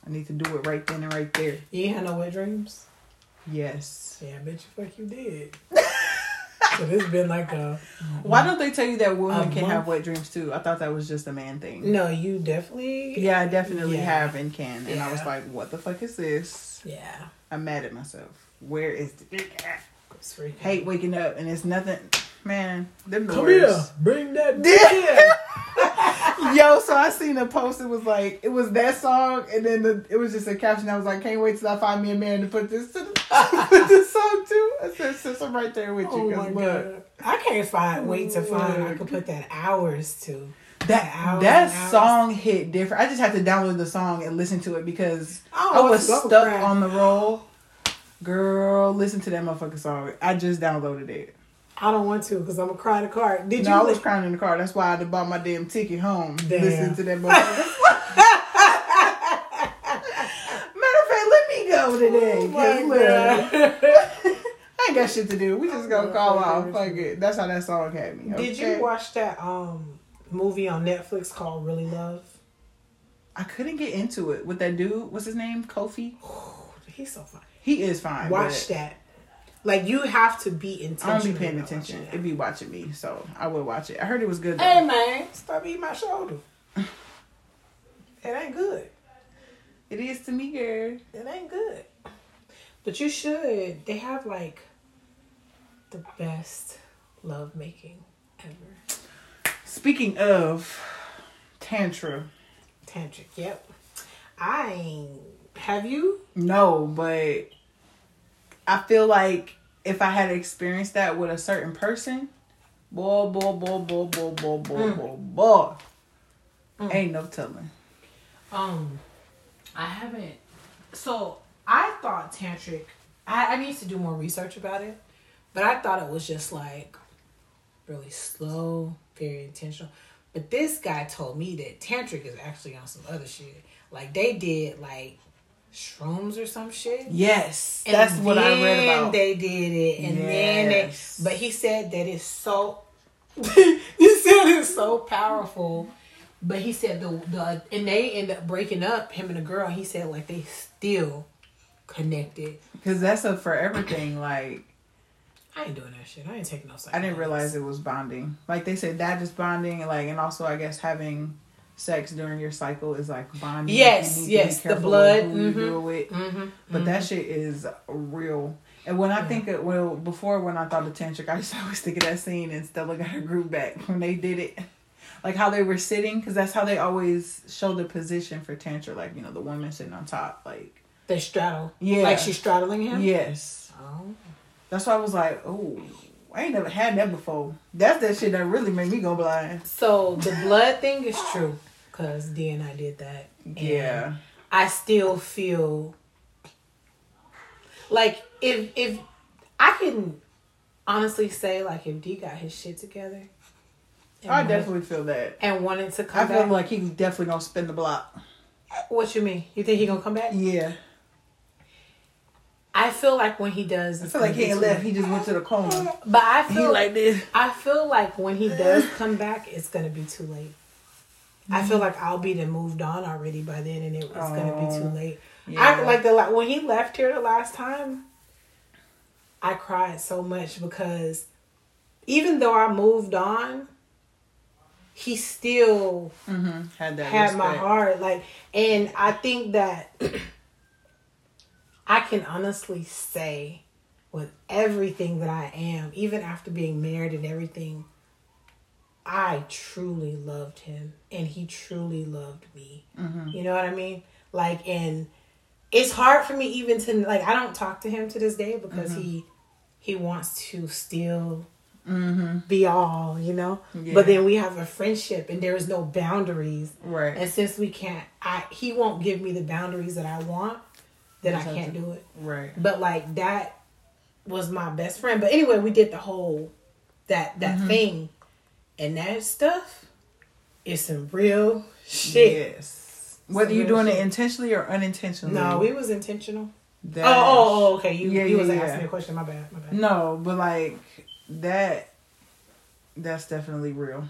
I need to do it right then and right there. You ain't had no wet dreams? Yes. Yeah, I bet you fuck you did. so this been like a Why don't they tell you that women can month? have wet dreams too? I thought that was just a man thing. no. You definitely Yeah, I definitely Yeah. have and can. And I was like, what the fuck is this? yeah. I'm mad at myself. Where is the dick? It's. Hate waking up and it's nothing. Man, them the come worst. here, bring that Yeah. Yo, so I seen a post. It was like it was that song, and then the, it was just a caption. I was like, "Can't wait till I find me a man to put this to the, put this song to." I said, "Sis, I'm right there with you." Oh my look, god! I can't find. Wait to find. I could put that hours to. that Hours that hours. song hit different. I just had to download the song and listen to it because I, I was stuck on the roll. Girl, listen to that motherfucking song. I just downloaded it. I don't want to because I'm gonna cry in the car. Did no, you? I was li- crying in the car. That's why I bought my damn ticket home. Damn. Listen to that. Matter of fact, let me go today. Oh my God. I ain't got shit to do. We just gonna call off. Fuck it. That's how that song had me. Did you watch that um movie on Netflix called Really Love? I couldn't get into it with that dude. What's his name? Kofi. He's so fine. He is fine. Watch that. Like you have to be intentional. I don't be paying attention. watching It be watching me, so I will watch it. I heard it was good. Though. Hey man, stop eating my shoulder. it ain't good. It is to me, girl. It ain't good. But you should. They have like the best love making ever. Speaking of tantra, Tantric. Yep. I. Have you? no, but I feel like if I had experienced that with a certain person, boy, boy, boy, boy, boy, boy, boy, Mm. boy, boy, Mm. ain't no telling. Um, I haven't. So I thought tantric. I, I need to do more research about it, but I thought it was just like really slow, very intentional. But this guy told me that tantric is actually on some other shit. Like they did like shrooms or some shit. Yes, And that's what I read about. They did it, and then they. But he said that it's so. he said it's so powerful. But he said the the and they end up breaking up him and the girl. He said like they still connected. Because that's a forever thing. Like I ain't doing that shit. I ain't taking no. I didn't realize it was bonding. Like they said, that is bonding, and like, and also I guess having sex during your cycle is like bonding. Yes, You need to be yes, the blood, Who you mhm. do it with. Mm-hmm. But that shit is real. And when I Yeah. think of, well, before when I thought of tantric, I used to always think of that scene and Stella got her groove back when they did it. Like how they were sitting, because that's how they always show the position for tantric, Like, you know, the woman sitting on top. Like, they straddle. Yeah. like she's straddling him. yes. Oh. That's why I was like, oh, I ain't never had that before. That's that shit that really made me go blind. So the blood thing is true because D and I did that. Yeah. I still feel like if if I can honestly say like if D got his shit together, I wanted- definitely feel that. and wanted to come I feel back. like he's definitely gonna spin the block. what you mean? You think he gonna come back? Yeah. I feel like when he does, I feel like he ain't left. He just went to the corner. But I He feel like this. I feel like when he does come back, it's gonna be too late. I feel like I'll be then moved on already by then, and it, it's gonna be too Oh, late. Yeah. I like the when he left here the last time. I cried so much because even though I moved on, he still hmm Had that. had my heart. Like, and I think that I can honestly say with everything that I am, even after being married and everything, I truly loved him and he truly loved me. Mm-hmm. You know what I mean? Like, and it's hard for me even to like. I don't talk to him to this day because Mm-hmm. he he wants to still Mm-hmm. be all, you know. Yeah. But then we have a friendship and there is no boundaries. Right. And since we can't, I he won't give me the boundaries that I want, then I can't do it. right. But like that was my best friend. But anyway, we did the whole that that Mm-hmm. thing, and that stuff is some real shit. Yes. Whether you're real doing it intentionally or unintentionally. No, we was intentional. that- Oh, oh, oh, oh okay. You Yeah, you yeah, was yeah. asking me a question. My bad. My bad. No, but like that. That's definitely real.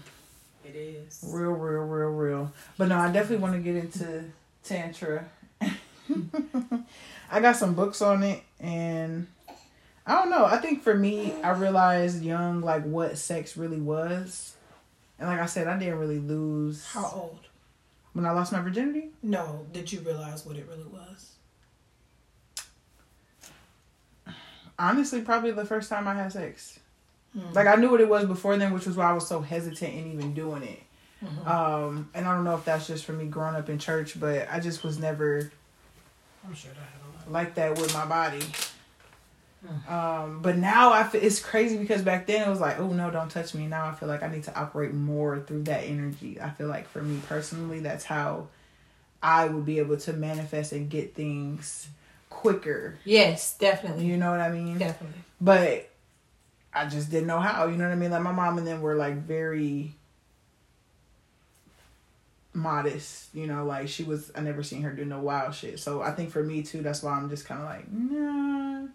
It is. Real, real, real, real. But no, I definitely want to get into Tantra. I got some books on it and I don't know. I think for me, I realized young like what sex really was. And like I said, I didn't really lose How old? when I lost my virginity. No, did you realize what it really was? Honestly, probably the first time I had sex. Hmm. Like I knew what it was before then, which was why I was so hesitant in even doing it. Mhm. Um, and I don't know if that's just for me growing up in church, but I just was never I'm sure that had a lot. like that with my body. Um, but now I feel it's crazy because back then it was like, oh no, don't touch me. Now I feel like I need to operate more through that energy. I feel like for me personally, that's how I would be able to manifest and get things quicker. Yes, definitely. You know what I mean? Definitely. But I just didn't know how. You know what I mean? Like my mom and them were like very modest. You know, like she was. I never seen her do no wild shit. So I think for me too, that's why I'm just kind of like, nah.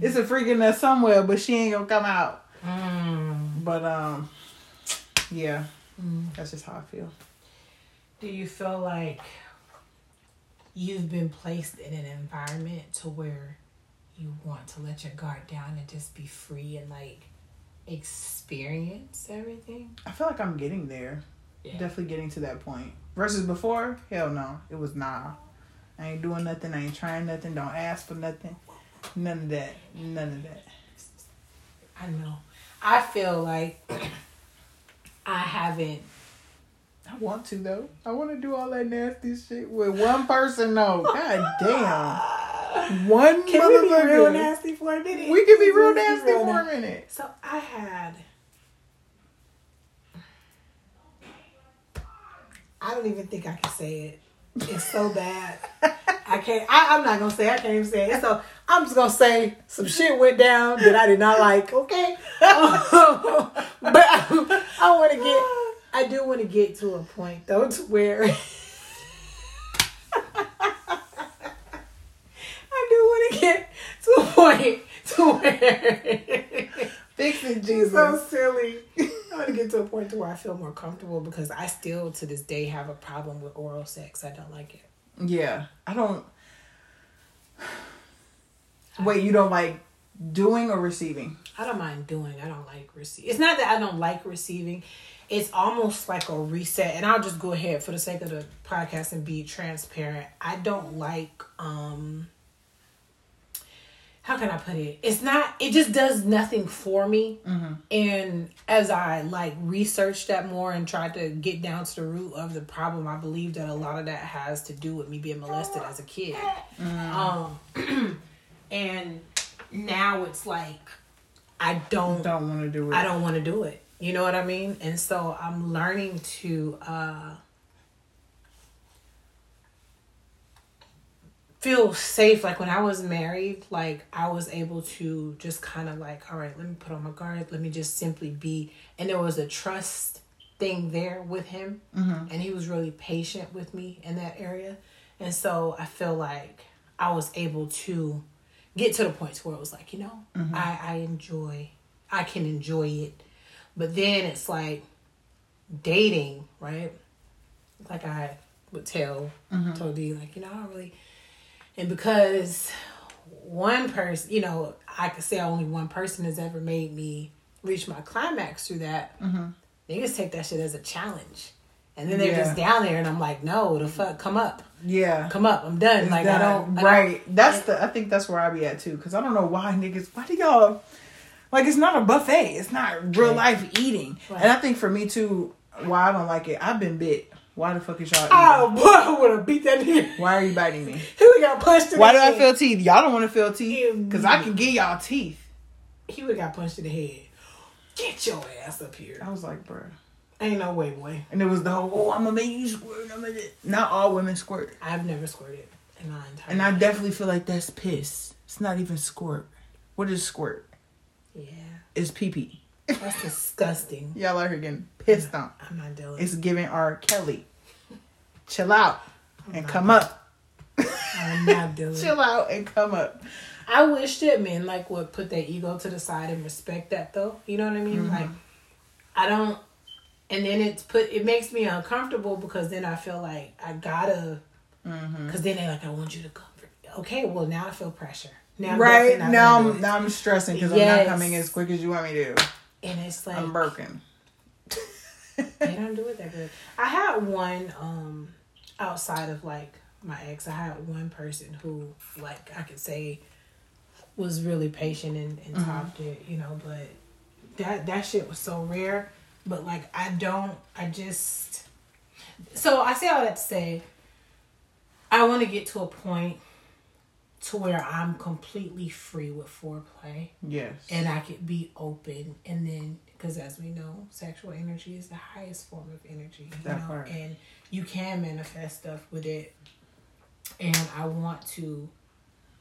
It's a freak in there somewhere, but she ain't gonna come out. Mm. But um, yeah, Mm. that's just how I feel. Do you feel like you've been placed in an environment to where you want to let your guard down and just be free and like experience everything? I feel like I'm getting there. Yeah. Definitely getting to that point. Versus before, hell no, it was nah. I ain't doing nothing. I ain't trying nothing. Don't ask for nothing. None of that. None of that. I know. I feel like I haven't. I want to though. I want to do all that nasty shit with one person though. God damn. One Can we be real nasty for a minute? We can be real Let's be nasty real for a na- minute. So I had. I don't even think I can say it. It's so bad. I can't. I, I'm not gonna say. I can't even say it. So I'm just gonna say some shit went down that I did not like. Okay, but I, I want to get. I do want to get to a point though to where. I do want to get to a point to where. Fix it, Jesus. so silly. I want to get to a point to where I feel more comfortable because I still to this day have a problem with oral sex. I don't like it. Yeah, I don't. Wait, you don't like doing or receiving? I don't mind doing. I don't like receive. It's not that I don't like receiving. It's almost like a reset. And I'll just go ahead for the sake of the podcast and be transparent. I don't like um how can I put it? It's not it just does nothing for me. And as I like researched that more and tried to get down to the root of the problem, I believe that a lot of that has to do with me being molested as a kid. Um and now it's like I don't Don't want to do it. I don't want to do it. You know what I mean? And so I'm learning to uh feel safe like when I was married, like I was able to just kind of like, all right, let me put on my guard, let me just simply be and there was a trust thing there with him and he was really patient with me in that area. And so I feel like I was able to get to the point where it was like, you know, mm-hmm. I, I enjoy I can enjoy it. But then it's like dating, right? Like I would tell mm-hmm. told D, like, you know, I don't really and because one person, you know, I could say only one person has ever made me reach my climax through that. Mm-hmm. They just take that shit as a challenge. And then they're Yeah. just down there and I'm like, no, the fuck, come up. Yeah. Come up. I'm done. It's like I don't I don't- right. that's the. I think that's where I be at too. Cause I don't know why niggas. Why do y'all? Like it's not a buffet. It's not real life eating. Right. And I think for me too, why I don't like it. I've been bit. Why the fuck is y'all? Oh, eating? Oh boy, I would have beat that nigga. Why are you biting me? He would got punched in Why do I feel teeth? Y'all don't want to feel teeth. Cause I can give y'all teeth. He would have got punched in the head. Get your ass up here. I was like, bruh. Ain't no way, boy. And it was the whole, oh, I'm gonna make you squirt. I'm gonna. Not all women squirt. I've never squirted in my entire And I life. definitely feel like that's piss. It's not even squirt. What is squirt? Yeah. It's pee pee. That's disgusting. Y'all are here getting pissed on. I'm not dealing. It's giving R. Kelly. Chill out and not come up. I'm not dealing. Chill out and come up. I wish that men like would put their ego to the side and respect that though. You know what I mean? Mm-hmm. Like I don't and then it's put it makes me uncomfortable because then I feel like I gotta because then they're like I want you to comfort. Okay, well now I feel pressure. Now I'm right now, I'm now I'm stressing because I'm not coming as quick as you want me to. and it's like I'm broken they don't do it that good. I had one um outside of like my ex. I had one person who like I could say was really patient and, and topped it, you know. But that that shit was so rare. But like I don't. I just. So I say all that to say. I want to get to a point to where I'm completely free with foreplay Yes. and I could be open and then because as we know sexual energy is the highest form of energy you That know part. and you can manifest stuff with it and I want to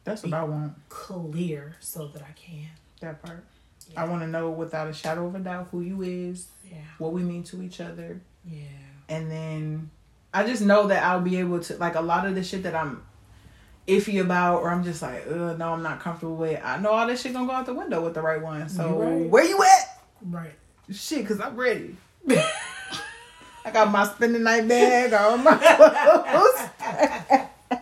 That's what I want. clear so that I can That part. I want to know without a shadow of a doubt who you is, yeah what we mean to each other, yeah and then I just know that I'll be able to like a lot of the shit that I'm iffy about or I'm just like, no, I'm not comfortable with. I know all this shit gonna go out the window with the right one. So right. where you at? right Shit, cause I'm ready. I got my spending night bag, all my clothes.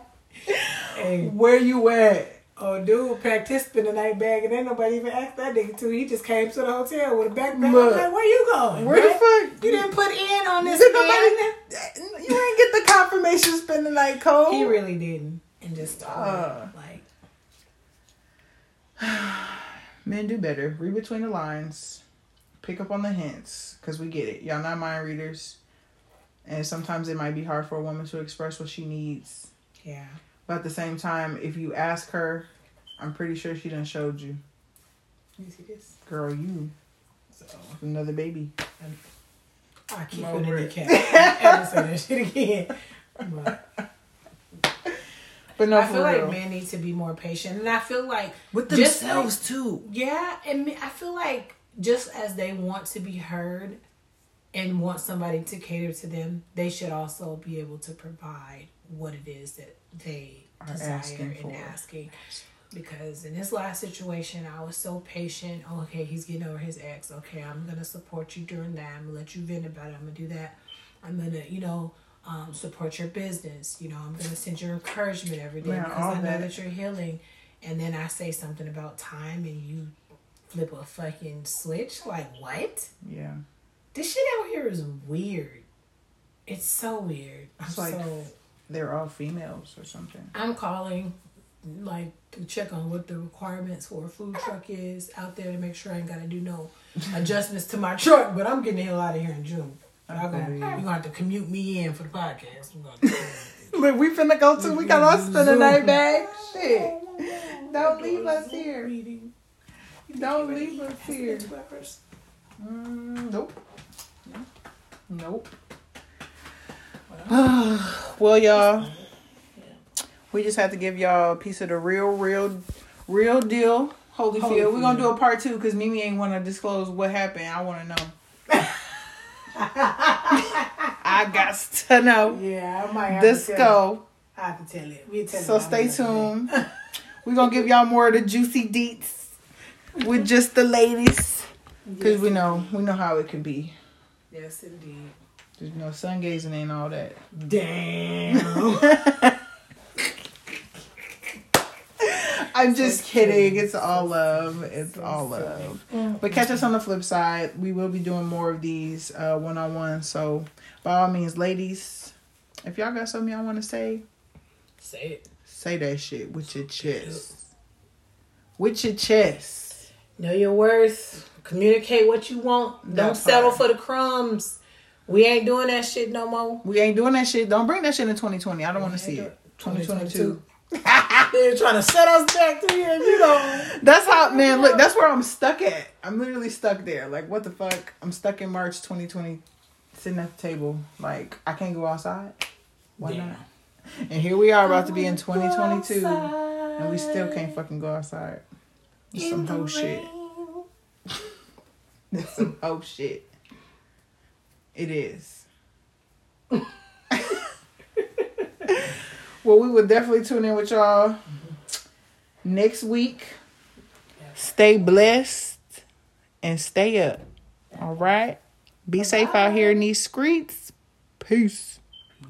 hey where you at? Oh dude packed his spend the night bag and ain't nobody even asked that nigga to he just came to the hotel with a backpack I'm like where you going Where the fuck? you didn't put in on this Did nobody- You ain't get the confirmation spend the night code. He really didn't. And just Uh. like, Men do better. Read between the lines. Pick up on the hints. Because we get it. Y'all not mind readers. And sometimes it might be hard for a woman to express what she needs. yeah. But at the same time, if you ask her, I'm pretty sure she done showed you. You see this? Girl, you. So, Another baby. I keep it in the cat. I never say that shit again. But But no, I feel real. like men need to be more patient. And I feel like, With themselves, too. yeah, and I feel like just as they want to be heard and want somebody to cater to them, they should also be able to provide what it is that they Are desire asking and for. asking. Because in this last situation, I was so patient. Oh, okay, he's getting over his ex. Okay, I'm gonna support you during that. I'm gonna let you vent about it. I'm gonna do that. I'm gonna, you know, um, support your business. You know, I'm gonna send you encouragement every day Man, because I know that. that you're healing. And then I say something about time, and you flip a fucking switch. Like what? Yeah. This shit out here is weird. It's so weird. I'm like- so They're all females or something. I'm calling like to check on what the requirements for a food truck is out there to make sure I ain't gotta do no adjustments to my truck. But I'm getting the hell out of here in June. Y'all gonna, you're gonna have to commute me in for the podcast. Look, we finna go to. We got our spend the night bag. Shit. Don't leave us here. Don't leave us here. Mm, nope. Nope. well, y'all, we just have to give y'all a piece of the real, real, real deal. Holyfield. We're gonna do a part two because Mimi ain't want to disclose what happened. I want to know. I got to know. Yeah, I might have to tell Disco. I have to tell it. We tell So it stay tuned. We're gonna give y'all more of the juicy deets with just the ladies. Cause Yes, we know we know how it can be. Yes, indeed. Just, you know, sun gazing ain't all that. Damn. I'm just kidding. It's all love. It's all love. Mm. But catch us on the flip side. We will be doing more of these one on one. So by all means, ladies, if y'all got something y'all want to say, Say it. say that shit with your chest. With your chest. Know your worth. Communicate what you want. Don't settle part. for the crumbs. We ain't doing that shit no more. We ain't doing that shit. Don't bring that shit in 2020. I don't want to see it. 2022. They're trying to set us back to here, you know. That's how, man. Look, that's where I'm stuck at. I'm literally stuck there. Like, what the fuck? I'm stuck in March 2020, sitting at the table. Like, I can't go outside. Why Yeah. not? And here we are about to be in 2022, and we still can't fucking go outside. It's some hoe shit. It's some hoe shit. It is. well, we will definitely tune in with y'all next week. Stay blessed and stay up. All right. Be safe out here in these streets. Peace.